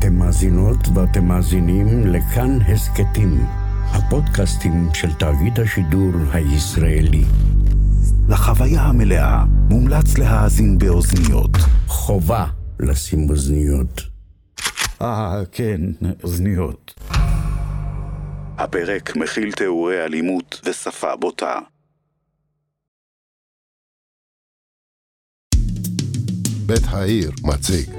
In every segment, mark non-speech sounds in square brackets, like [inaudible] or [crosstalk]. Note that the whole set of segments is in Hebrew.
אתם מאזינות ואתם מאזינים לכאן הסכתים, הפודקאסטים של תאגיד השידור הישראלי. לחוויה המלאה מומלץ להאזין באוזניות. חובה לשים אוזניות. אה, כן, אוזניות. הפרק מכיל תיאורי אלימות ושפה בוטה. בית העיר מציג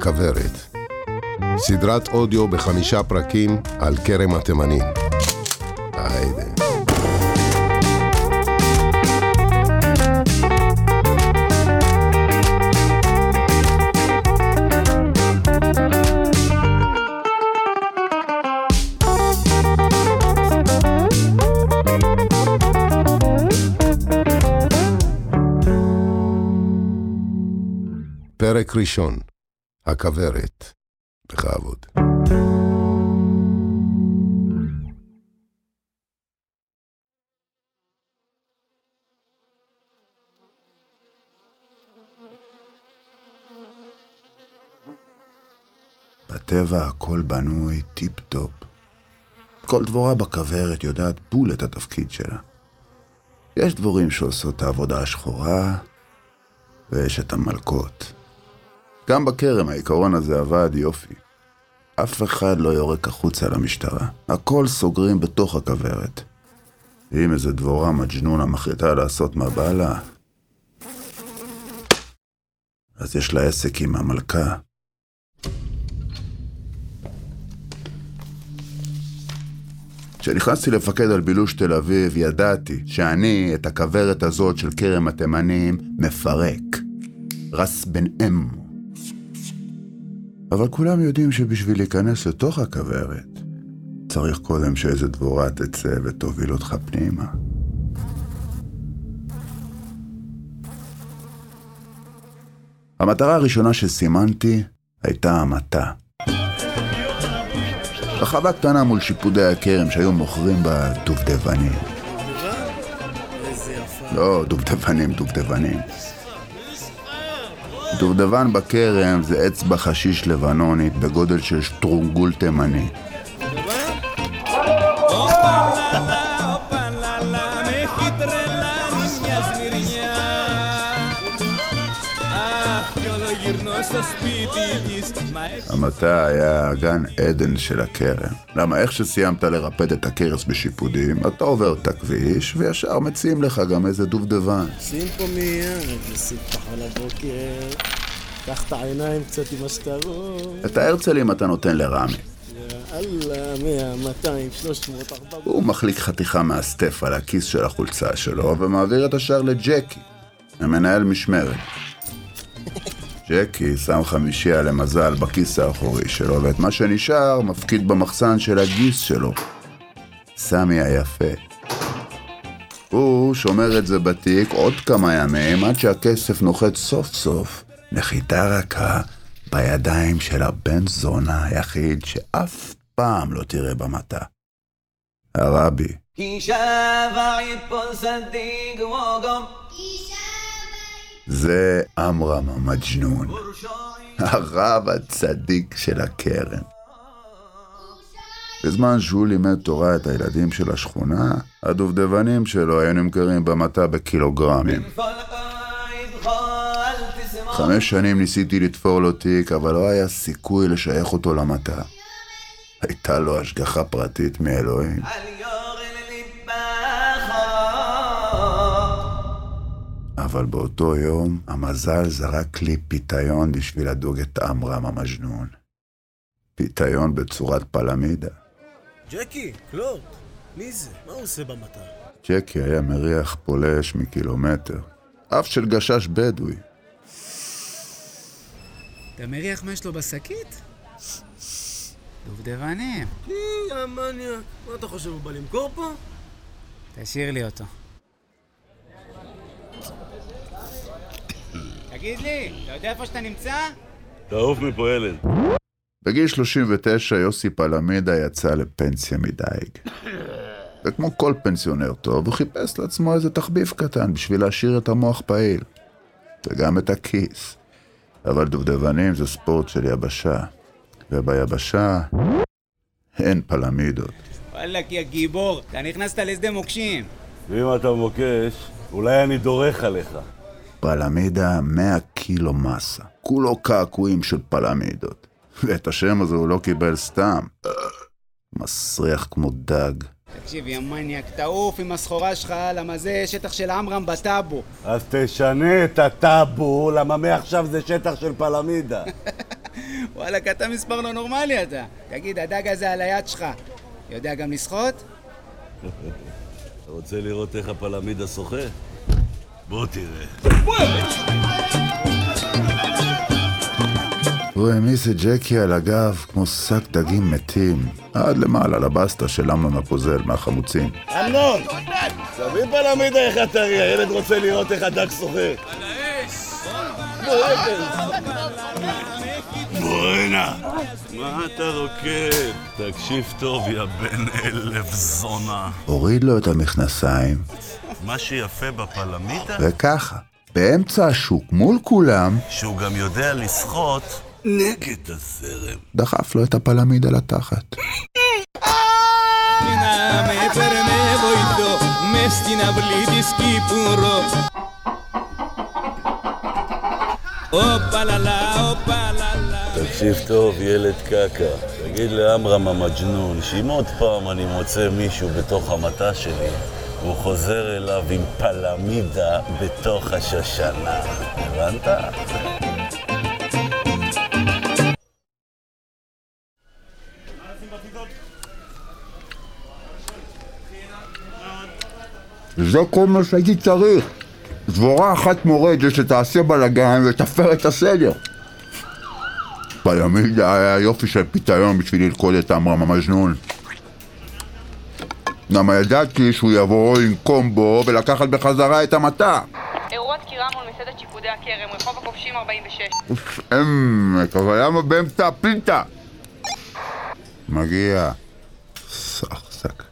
הכוורת סדרת אודיו בחמישה פרקים על כרם התימנים. היידה. פרק ראשון, הכוורת, בכבוד. בטבע הכל בנוי טיפ-טופ. כל דבורה בכוורת יודעת בול את התפקיד שלה. יש דבורים שעושות את העבודה השחורה, ויש את המלכות. גם בכרם העיקרון הזה עבד יופי. אף אחד לא יורק החוצה למשטרה. הכל סוגרים בתוך הכוורת. אם איזה דבורה מג'נונה מחליטה לעשות מה בא לה, אז יש לה עסק עם המלכה. כשנכנסתי לפקד על בילוש תל אביב, ידעתי שאני את הכוורת הזאת של כרם התימנים מפרק. רס בן אם. אבל כולם יודעים שבשביל להיכנס לתוך הכוורת, צריך קודם שאיזה דבורה תצא ותוביל אותך פנימה. המטרה הראשונה שסימנתי הייתה המתה. רחבה קטנה מול שיפודי הכרם שהיו מוכרים בה דובדבנים. לא, דובדבנים, דובדבנים. דובדבן בכרם זה אצבע חשיש לבנונית בגודל של שטרונגול תימני. המטע היה גן עדן של הכרם. למה איך שסיימת לרפד את הכרס בשיפודים, אתה עובר את הכביש, וישר מציעים לך גם איזה דובדבן. שים פה מיד, נשים על הבוקר, קח את העיניים קצת עם השטרות. את ההרצלים אתה נותן לרמי. יאללה, 100, 200, 300, 400. הוא מחליק חתיכה מהסטף על הכיס של החולצה שלו, ומעביר את השאר לג'קי, המנהל משמרת. ג'קי שם חמישייה למזל בכיס האחורי שלו, ואת מה שנשאר מפקיד במחסן של הגיס שלו. סמי היפה. הוא שומר את זה בתיק עוד כמה ימים עד שהכסף נוחת סוף סוף נחיתה רכה בידיים של הבן זונה היחיד שאף פעם לא תראה במטה. הרבי. כי שבה יפול צדיק וגם זה עמרם המג'נון, הרב הצדיק של הכרם. בזמן שהוא לימד תורה את הילדים של השכונה, הדובדבנים שלו היו נמכרים במטע בקילוגרמים. חמש שנים ניסיתי לתפור לו תיק, אבל לא היה סיכוי לשייך אותו למטע. הייתה לו השגחה פרטית מאלוהים. אבל באותו יום המזל זרק לי פיתיון בשביל לדוג את עמרם המג'נון. פיתיון בצורת פלמידה. ג'קי, קלוט, מי זה? מה הוא עושה במטע? ג'קי היה מריח פולש מקילומטר. אף של גשש בדואי. אתה מריח מה יש לו בשקית? דובדבנים. היא, המניה, מה אתה חושב, הוא בא למכור פה? תשאיר לי אותו. תגיד לי, אתה יודע איפה שאתה נמצא? תעוף מפה ילד. בגיל 39 יוסי פלמידה יצא לפנסיה מדייג. וכמו כל פנסיונר טוב, הוא חיפש לעצמו איזה תחביב קטן בשביל להשאיר את המוח פעיל. וגם את הכיס. אבל דובדבנים זה ספורט של יבשה, וביבשה אין פלמידות. וואלכ, יא גיבור, אתה נכנסת לשדה מוקשים. ואם אתה מבקש, אולי אני דורך עליך. פלמידה 100 קילו מסה, כולו קעקועים של פלמידות. ואת השם הזה הוא לא קיבל סתם. מסריח כמו דג. תקשיב, יא מניאק, תעוף עם הסחורה שלך, למה זה שטח של עמרם בטאבו. אז תשנה את הטאבו, למה מעכשיו זה שטח של פלמידה. [laughs] וואלכ, אתה מספר לא נורמלי אתה. תגיד, הדג הזה על היד שלך, יודע גם לשחות? [laughs] אתה רוצה לראות איך הפלמידה שוחה? בוא תראה. הוא העמיס את ג'קי על הגב כמו שק דגים מתים, עד למעלה לבסטה של אמנון הפוזל מהחמוצים. אמנון! תביא פלמידה איך הטרי, הילד רוצה לראות איך הדג שוחה. בוא הנה! מה אתה רוקד? תקשיב טוב, יא בן אלף זונה. הוריד לו את המכנסיים, מה שיפה בפלמידה, וככה, באמצע השוק, מול כולם, שהוא גם יודע לשחות נגד הזרם. דחף לו את הפלמידה לתחת. תקשיב טוב, ילד קקה. תגיד לעמרם המג'נון, שאם עוד פעם אני מוצא מישהו בתוך המטע שלי, הוא חוזר אליו עם פלמידה בתוך השושנה. הבנת? זה כל מה שהייתי צריך. דבורה אחת מורג'ת שתעשה בלאגן ותפר את הסדר. פלמידה היה יופי של פיתיון בשביל ללכוד את עמרם המג'נון. למה ידעתי שהוא יבוא עם קומבו ולקחת בחזרה את המטע. אירוע דקירה מול מסעדת שיפודי הכרם, רחוב הכובשים 46. עמק, אבל למה באמצע הפינטה? מגיע. סחסק.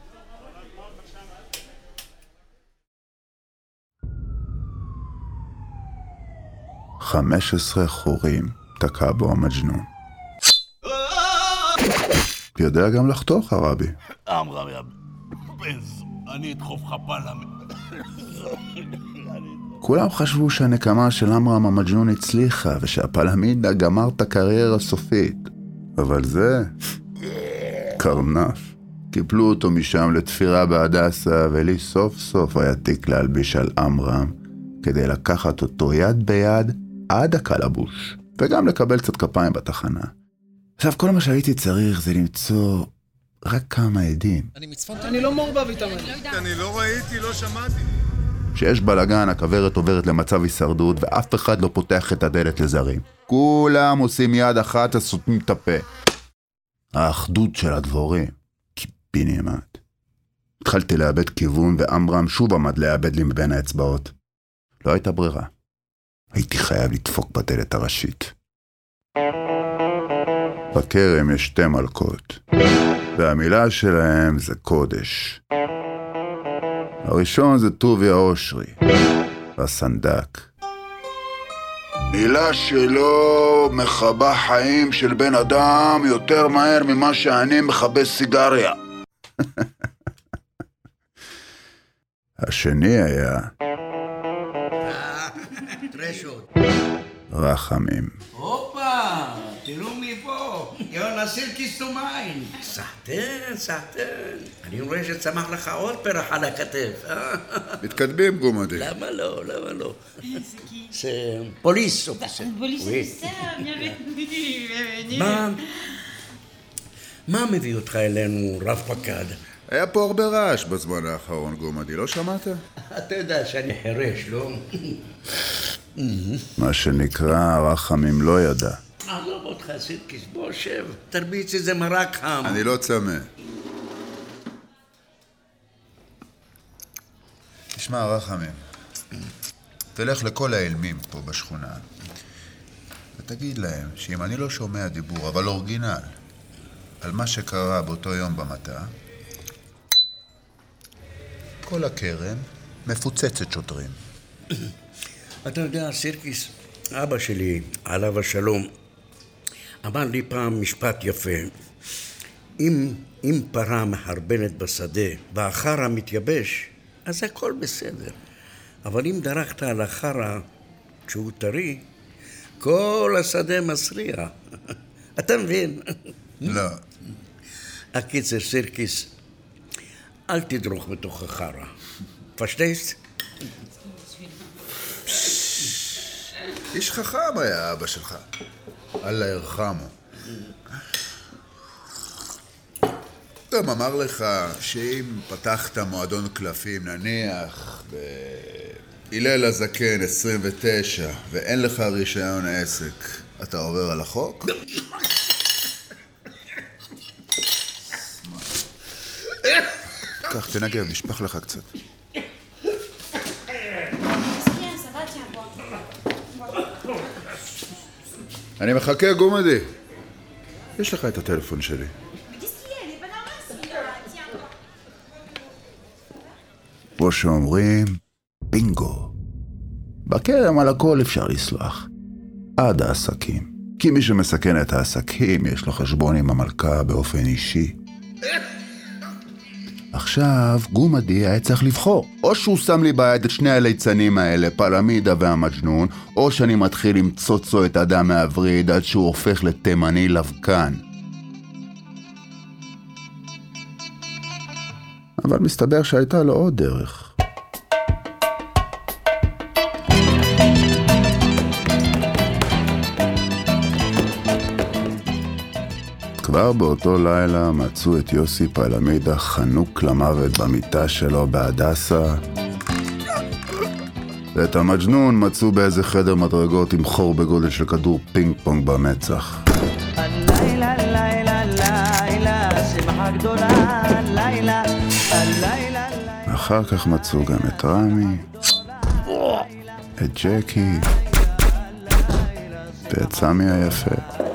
חמש עשרה חורים תקע בו המג'נון. יודע גם לחתוך, הרבי. עמרם, יא בן ז... אני אדחוף לך פלמידה. כולם חשבו שהנקמה של עמרם המג'נון הצליחה, ושהפלמידה גמר את הקריירה הסופית. אבל זה... קרנף. קיפלו אותו משם לתפירה בהדסה, ולי סוף סוף היה תיק להלביש על עמרם, כדי לקחת אותו יד ביד עד הקלבוש, וגם לקבל קצת כפיים בתחנה. עכשיו, כל מה שהייתי צריך זה למצוא רק כמה עדים. אני לא מעורבב איתם. כשיש בלאגן, הכוורת עוברת למצב הישרדות, ואף אחד לא פותח את הדלת לזרים. כולם עושים יד אחת וסותמים את הפה. האחדות של הדבורים. קיבינימט. התחלתי לאבד כיוון, ועמרם שוב עמד לאבד לי מבין האצבעות. לא הייתה ברירה. הייתי חייב לדפוק בדלת הראשית. בכרם יש שתי מלכות, והמילה שלהם זה קודש. הראשון זה טוביה אושרי, והסנדק. מילה שלו מכבה חיים של בן אדם יותר מהר ממה שאני מכבה סיגריה. [laughs] השני היה רחמים. הופה, תראו מי פה, יונה סירקיסטומיין. סחטן, סחטן. אני רואה שצמח לך עוד פרח על הכתף. אה? מתקדמים גומדי. למה לא, למה לא? זה פוליס. מה, מה מביא אותך אלינו, רב פקד? היה פה הרבה רעש בזמן האחרון גומדי, לא שמעת? אתה יודע שאני חירש, לא? מה שנקרא, רחמים לא ידע. עזוב אותך, סירקיס, בוא שב, תרביץ איזה מרק חם. אני לא צמא. תשמע, רחמים, תלך לכל האילמים פה בשכונה, ותגיד להם שאם אני לא שומע דיבור, אבל אורגינל, על מה שקרה באותו יום במטע, כל הכרם מפוצצת שוטרים. אתה יודע, סירקיס, אבא שלי, עליו השלום, אמר לי פעם משפט יפה. אם, אם פרה מחרבנת בשדה והחרא מתייבש, אז הכל בסדר. אבל אם דרכת על החרא כשהוא טרי, כל השדה מסריח. [laughs] אתה מבין? לא. [laughs] הקיצר, סירקיס, אל תדרוך בתוך החרא. [laughs] פשטייסט? איש חכם היה אבא שלך. אללה ירחמו. גם אמר לך שאם פתחת מועדון קלפים, נניח, בהלל הזקן 29, ואין לך רישיון עסק, אתה עובר על החוק? קח, תנגב, נשפך לך קצת. אני מחכה, גומדי. יש לך את הטלפון שלי. כמו שאומרים, בינגו. בכרם על הכל אפשר לסלוח. עד העסקים. כי מי שמסכן את העסקים, יש לו חשבון עם המלכה באופן אישי. עכשיו, גומדי היה צריך לבחור. או שהוא שם לי ביד את שני הליצנים האלה, פלמידה והמג'נון, או שאני מתחיל למצוץ לו את הדם מהווריד עד שהוא הופך לתימני לבקן. אבל מסתבר שהייתה לו עוד דרך. כבר באותו לילה מצאו את יוסי פלמידה חנוק למוות במיטה שלו בהדסה, ואת המג'נון מצאו באיזה חדר מדרגות עם חור בגודל של כדור פינג פונג במצח. הלילה, לילה, לילה, שמחה גדולה, לילה, הלילה, אחר כך מצאו גם את רמי, את ג'קי, ואת סמי היפה.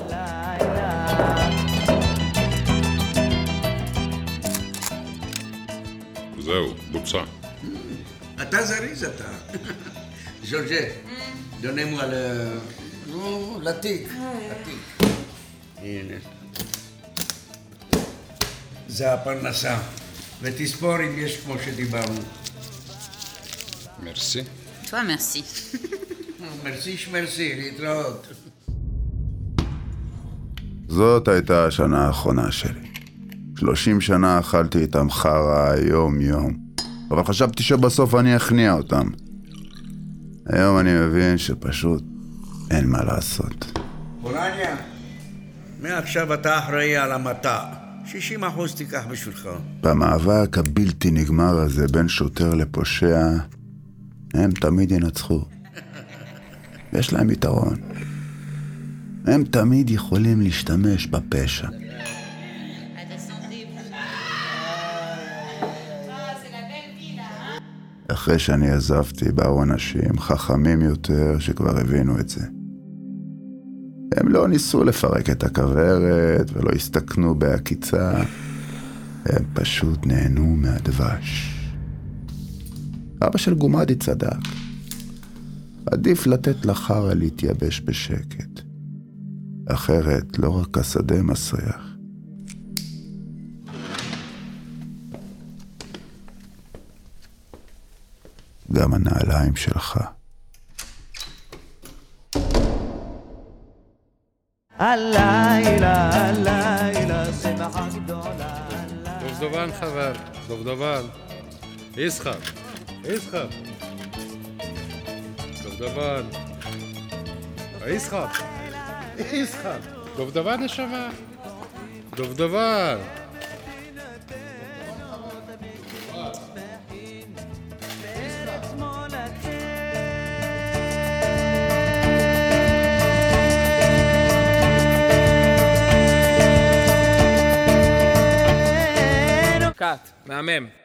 אתה זריז אתה. ז'וז'ה, דונמו על... ה- נו, לתיק. לתיק. הנה. זה הפרנסה. ותספור אם יש כמו שדיברנו. מרסי. toi, merci. מרסי שמרסי, להתראות. זאת הייתה השנה האחרונה שלי. שלושים שנה אכלתי איתם חרא יום-יום, אבל חשבתי שבסוף אני אכניע אותם. היום אני מבין שפשוט אין מה לעשות. פולניה, מעכשיו אתה אחראי על המטע. 60 אחוז תיקח בשבילך. במאבק הבלתי נגמר הזה בין שוטר לפושע, הם תמיד ינצחו. [laughs] יש להם יתרון. הם תמיד יכולים להשתמש בפשע. אחרי שאני עזבתי באו אנשים חכמים יותר שכבר הבינו את זה. הם לא ניסו לפרק את הכוורת ולא הסתכנו בעקיצה, הם פשוט נהנו מהדבש. אבא של גומדי צדק. עדיף לתת לחרא להתייבש בשקט. אחרת לא רק השדה מסריח. גם הנעליים שלך. הלילה, הלילה, שמחה גדולה. דובדבן חבר, דובדבן. יצחק, יצחק. דובדבן. יצחק, יצחק. דובדבן נשמה. דובדבן. Amém.